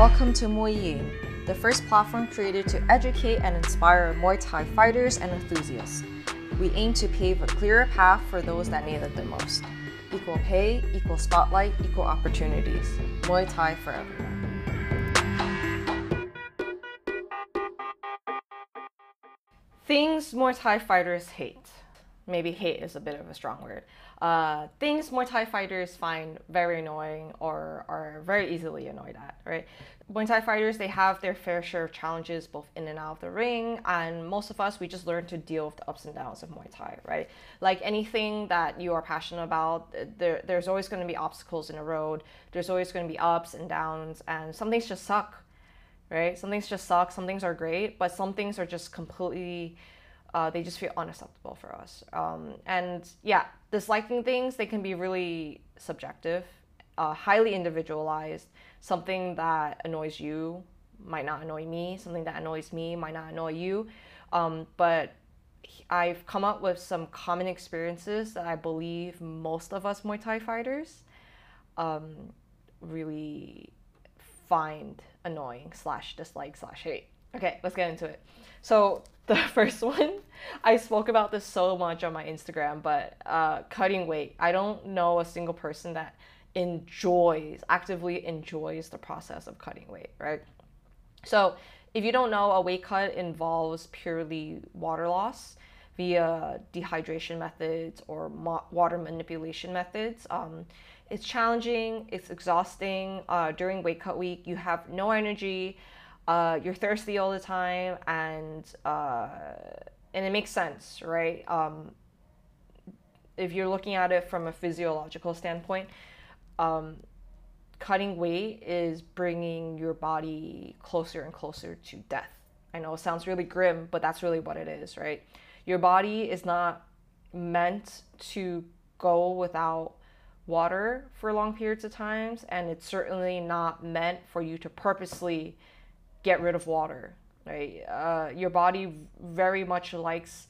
Welcome to Muay Ying, the first platform created to educate and inspire Muay Thai fighters and enthusiasts. We aim to pave a clearer path for those that need it the most. Equal pay, equal spotlight, equal opportunities. Muay Thai for everyone. Things Muay Thai fighters hate. Maybe hate is a bit of a strong word. Uh, things Muay Thai fighters find very annoying or are very easily annoyed at, right? Muay Thai fighters, they have their fair share of challenges both in and out of the ring, and most of us, we just learn to deal with the ups and downs of Muay Thai, right? Like anything that you are passionate about, there, there's always going to be obstacles in the road, there's always going to be ups and downs, and some things just suck, right? Some things just suck, some things are great, but some things are just completely uh, they just feel unacceptable for us. Um, and yeah, disliking things, they can be really subjective, uh, highly individualized. Something that annoys you might not annoy me, something that annoys me might not annoy you. Um, but I've come up with some common experiences that I believe most of us Muay Thai fighters um, really find annoying slash dislike slash hate. Okay, let's get into it. So the first one, I spoke about this so much on my Instagram, but uh, cutting weight. I don't know a single person that enjoys, actively enjoys the process of cutting weight, right? So if you don't know, a weight cut involves purely water loss via dehydration methods or mo- water manipulation methods. Um, it's challenging, it's exhausting. Uh, during weight cut week, you have no energy uh, you're thirsty all the time and uh, and it makes sense right? Um, if you're looking at it from a physiological standpoint um, cutting weight is bringing your body closer and closer to death. I know it sounds really grim but that's really what it is right? Your body is not meant to go without water for long periods of times and it's certainly not meant for you to purposely get rid of water, right? Uh, your body very much likes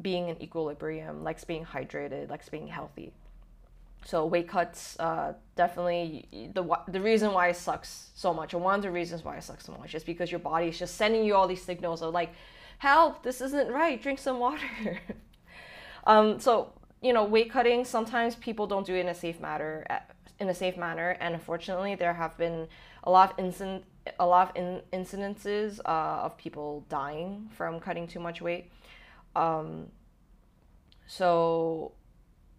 being in equilibrium, likes being hydrated, likes being healthy. So weight cuts, uh, definitely the the reason why it sucks so much, and one of the reasons why it sucks so much, is because your body is just sending you all these signals of like, help, this isn't right, drink some water. um, so you know, weight cutting sometimes people don't do it in a safe manner, in a safe manner, and unfortunately, there have been a lot of incident, a lot of in, incidences uh, of people dying from cutting too much weight. Um, so,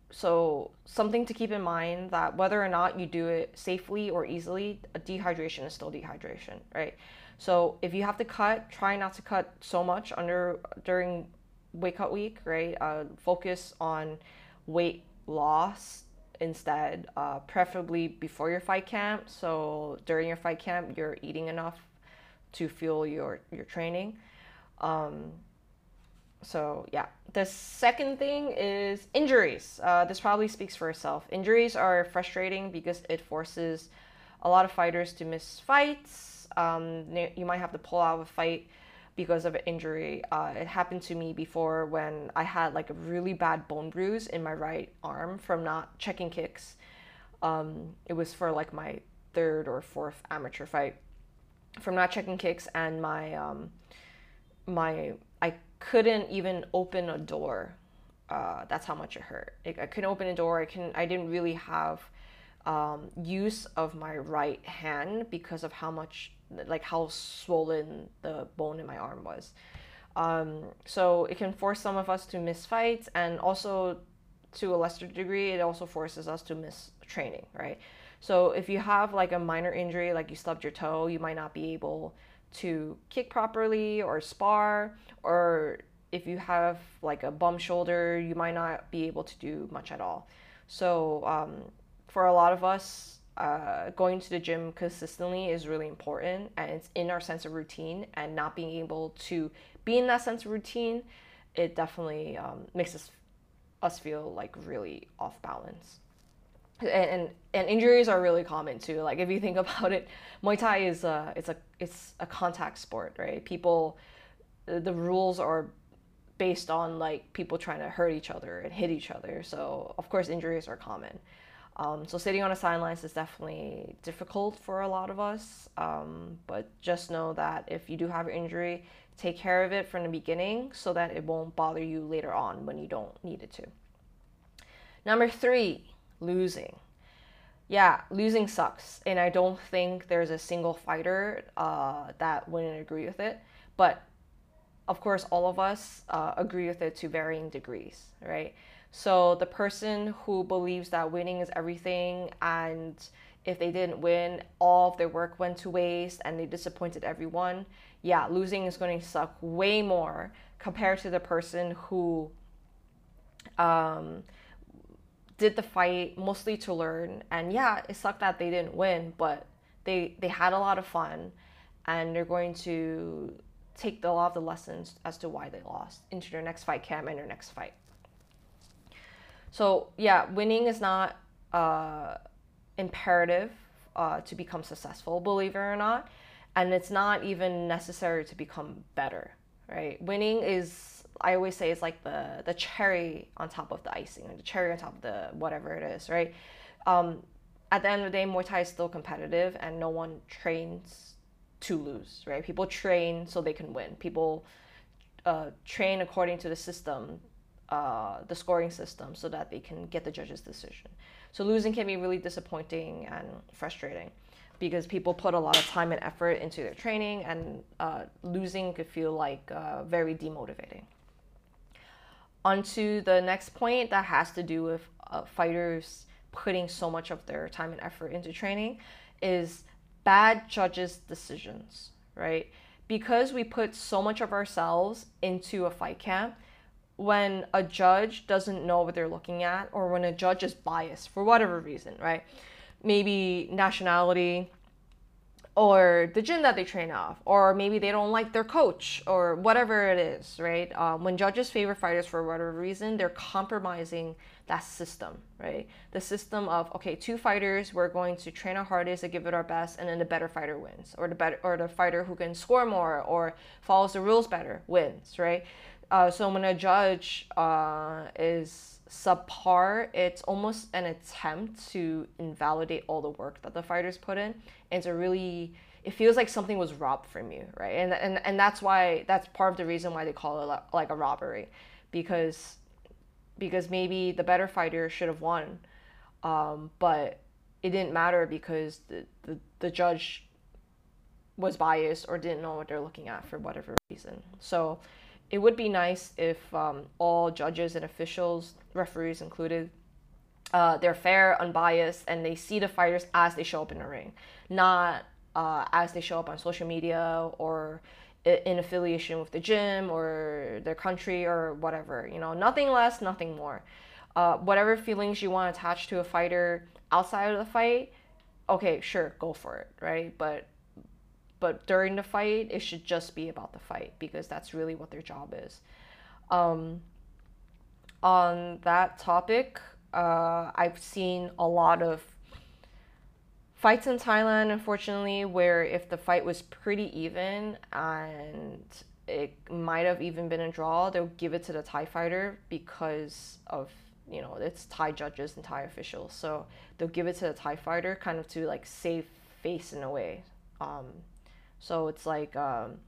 so something to keep in mind that whether or not you do it safely or easily, dehydration is still dehydration, right? So if you have to cut, try not to cut so much under during weight cut week, right? Uh, focus on weight loss instead, uh, preferably before your fight camp. So during your fight camp, you're eating enough to fuel your your training. Um, so yeah, the second thing is injuries. Uh, this probably speaks for itself. Injuries are frustrating because it forces a lot of fighters to miss fights. Um, you might have to pull out of a fight because of an injury. Uh, it happened to me before when I had like a really bad bone bruise in my right arm from not checking kicks. Um, it was for like my third or fourth amateur fight from not checking kicks and my um, my I couldn't even open a door. Uh, that's how much it hurt. I, I couldn't open a door. I can I didn't really have um, use of my right hand because of how much like how swollen the bone in my arm was. Um, so it can force some of us to miss fights, and also to a lesser degree, it also forces us to miss training, right? So if you have like a minor injury, like you stubbed your toe, you might not be able to kick properly or spar, or if you have like a bum shoulder, you might not be able to do much at all. So um, for a lot of us, uh, going to the gym consistently is really important and it's in our sense of routine and not being able to be in that sense of routine it definitely um, makes us us feel like really off balance. And, and, and injuries are really common too. Like if you think about it muay thai is a it's a it's a contact sport right? People the rules are based on like people trying to hurt each other and hit each other. So of course injuries are common Um, so sitting on the sidelines is definitely difficult for a lot of us. Um, but just know that if you do have an injury, take care of it from the beginning so that it won't bother you later on when you don't need it to. Number three, losing. Yeah, losing sucks, and I don't think there's a single fighter uh, that wouldn't agree with it. But of course, all of us uh, agree with it to varying degrees, right? So the person who believes that winning is everything and if they didn't win, all of their work went to waste and they disappointed everyone, yeah, losing is going to suck way more compared to the person who um, did the fight mostly to learn. And yeah, it sucked that they didn't win, but they they had a lot of fun and they're going to take a lot of the lessons as to why they lost into their next fight camp and their next fight. So yeah, winning is not uh, imperative uh, to become successful, believe it or not, and it's not even necessary to become better. Right? Winning is, I always say, is like the the cherry on top of the icing, or the cherry on top of the whatever it is. Right? Um, at the end of the day, Muay Thai is still competitive, and no one trains to lose. Right? People train so they can win. People uh, train according to the system uh, the scoring system so that they can get the judge's decision. So losing can be really disappointing and frustrating because people put a lot of time and effort into their training, and uh, losing could feel like uh, very demotivating. Onto the next point that has to do with uh, fighters putting so much of their time and effort into training is bad judges' decisions, right? Because we put so much of ourselves into a fight camp, when a judge doesn't know what they're looking at or when a judge is biased for whatever reason, right? Maybe nationality or the gym that they train off, or maybe they don't like their coach or whatever it is, right? Um, when judges favor fighters for whatever reason, they're compromising that system, right? The system of okay, two fighters, we're going to train our hardest to give it our best, and then the better fighter wins, or the better or the fighter who can score more or follows the rules better wins, right? Uh, so when a judge uh, is subpar, it's almost an attempt to invalidate all the work that the fighters put in, and to really, it feels like something was robbed from you, right? And and and that's why that's part of the reason why they call it like a robbery, because because maybe the better fighter should have won, um, but it didn't matter because the, the the judge was biased or didn't know what they're looking at for whatever reason. So it would be nice if um, all judges and officials, referees included, uh, they're fair, unbiased, and they see the fighters as they show up in the ring, not uh, as they show up on social media or in affiliation with the gym or their country or whatever. You know, nothing less, nothing more. Uh, whatever feelings you want to attach to a fighter outside of the fight, okay, sure, go for it, right? But but during the fight, it should just be about the fight because that's really what their job is. Um, on that topic, uh, I've seen a lot of fights in Thailand, unfortunately, where if the fight was pretty even and it might have even been a draw, they'll give it to the Thai fighter because of you know it's Thai judges and Thai officials. So they'll give it to the Thai fighter, kind of to like save face in a way. Um, so it's like um,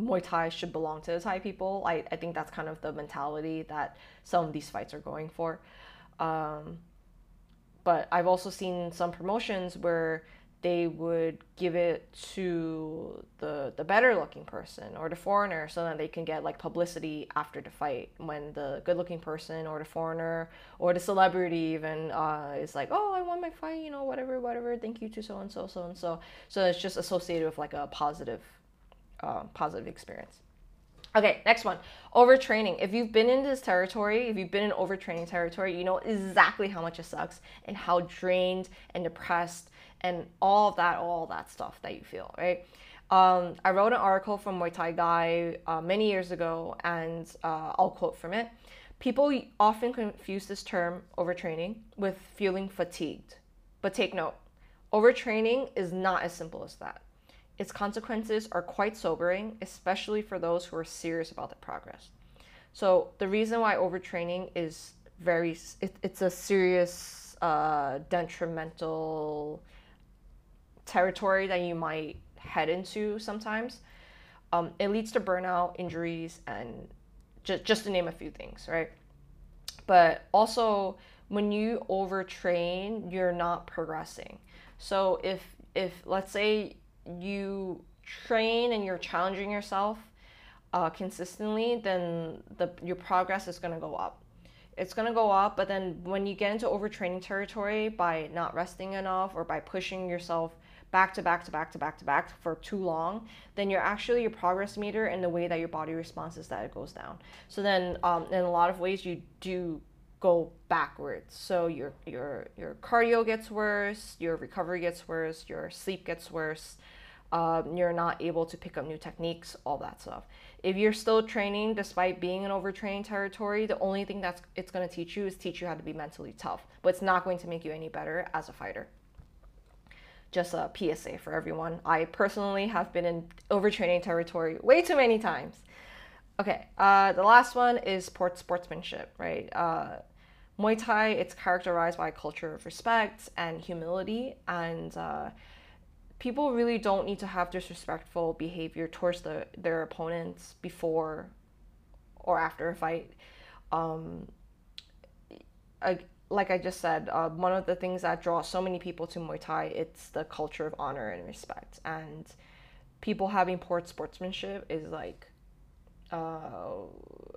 Muay Thai should belong to the Thai people. I, I think that's kind of the mentality that some of these fights are going for. Um, but I've also seen some promotions where they would give it to the the better looking person or the foreigner so that they can get like publicity after the fight when the good looking person or the foreigner or the celebrity even uh, is like oh I won my fight you know whatever whatever thank you to so and so so and so so it's just associated with like a positive uh, positive experience Okay, next one. Overtraining. If you've been in this territory, if you've been in overtraining territory, you know exactly how much it sucks and how drained and depressed and all of that, all that stuff that you feel, right? Um, I wrote an article from Muay Thai Guy uh, many years ago, and uh, I'll quote from it. People often confuse this term, overtraining, with feeling fatigued. But take note, overtraining is not as simple as that. Its consequences are quite sobering, especially for those who are serious about their progress. So, the reason why overtraining is very it, it's a serious uh, detrimental territory that you might head into sometimes. Um, it leads to burnout, injuries, and just just to name a few things, right? But also, when you overtrain, you're not progressing. So if if let's say you train and you're challenging yourself uh, consistently, then the your progress is going to go up. It's going to go up, but then when you get into overtraining territory by not resting enough or by pushing yourself back to back to back to back to back for too long, then you're actually your progress meter and the way that your body responds is that it goes down. So then, um, in a lot of ways, you do go backwards. So your your your cardio gets worse, your recovery gets worse, your sleep gets worse. Um, you're not able to pick up new techniques, all that stuff. If you're still training despite being in overtraining territory, the only thing that's it's going to teach you is teach you how to be mentally tough, but it's not going to make you any better as a fighter just a PSA for everyone. I personally have been in overtraining territory way too many times. Okay, uh, the last one is sport sportsmanship, right? Uh, Muay Thai, it's characterized by a culture of respect and humility, and uh, people really don't need to have disrespectful behavior towards the, their opponents before or after a fight. Um, like I just said, uh, one of the things that draws so many people to Muay Thai, it's the culture of honor and respect. And people having poor sportsmanship is like, uh,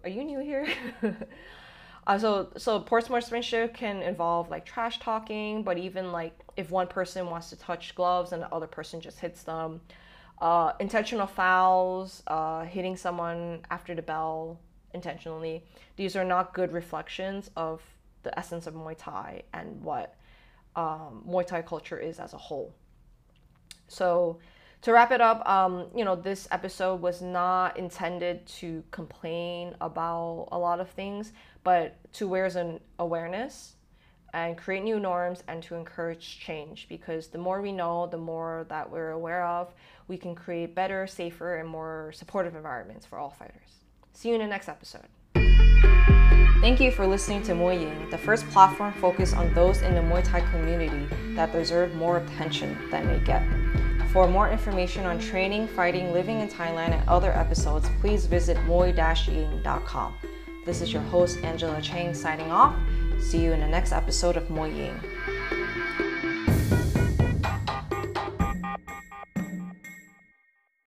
are you new here? uh, so, so poor sportsmanship can involve like trash talking, but even like if one person wants to touch gloves and the other person just hits them, uh, intentional fouls, uh, hitting someone after the bell intentionally. These are not good reflections of the essence of Muay Thai and what um, Muay Thai culture is as a whole. So, to wrap it up, um, you know, this episode was not intended to complain about a lot of things, but to raise an awareness and create new norms and to encourage change because the more we know, the more that we're aware of, we can create better, safer, and more supportive environments for all fighters. See you in the next episode. Thank you for listening to Muay Ying, the first platform focused on those in the Muay Thai community that deserve more attention than they get. For more information on training, fighting, living in Thailand, and other episodes, please visit muay-ying.com. This is your host, Angela Chang, signing off. See you in the next episode of Muay Ying.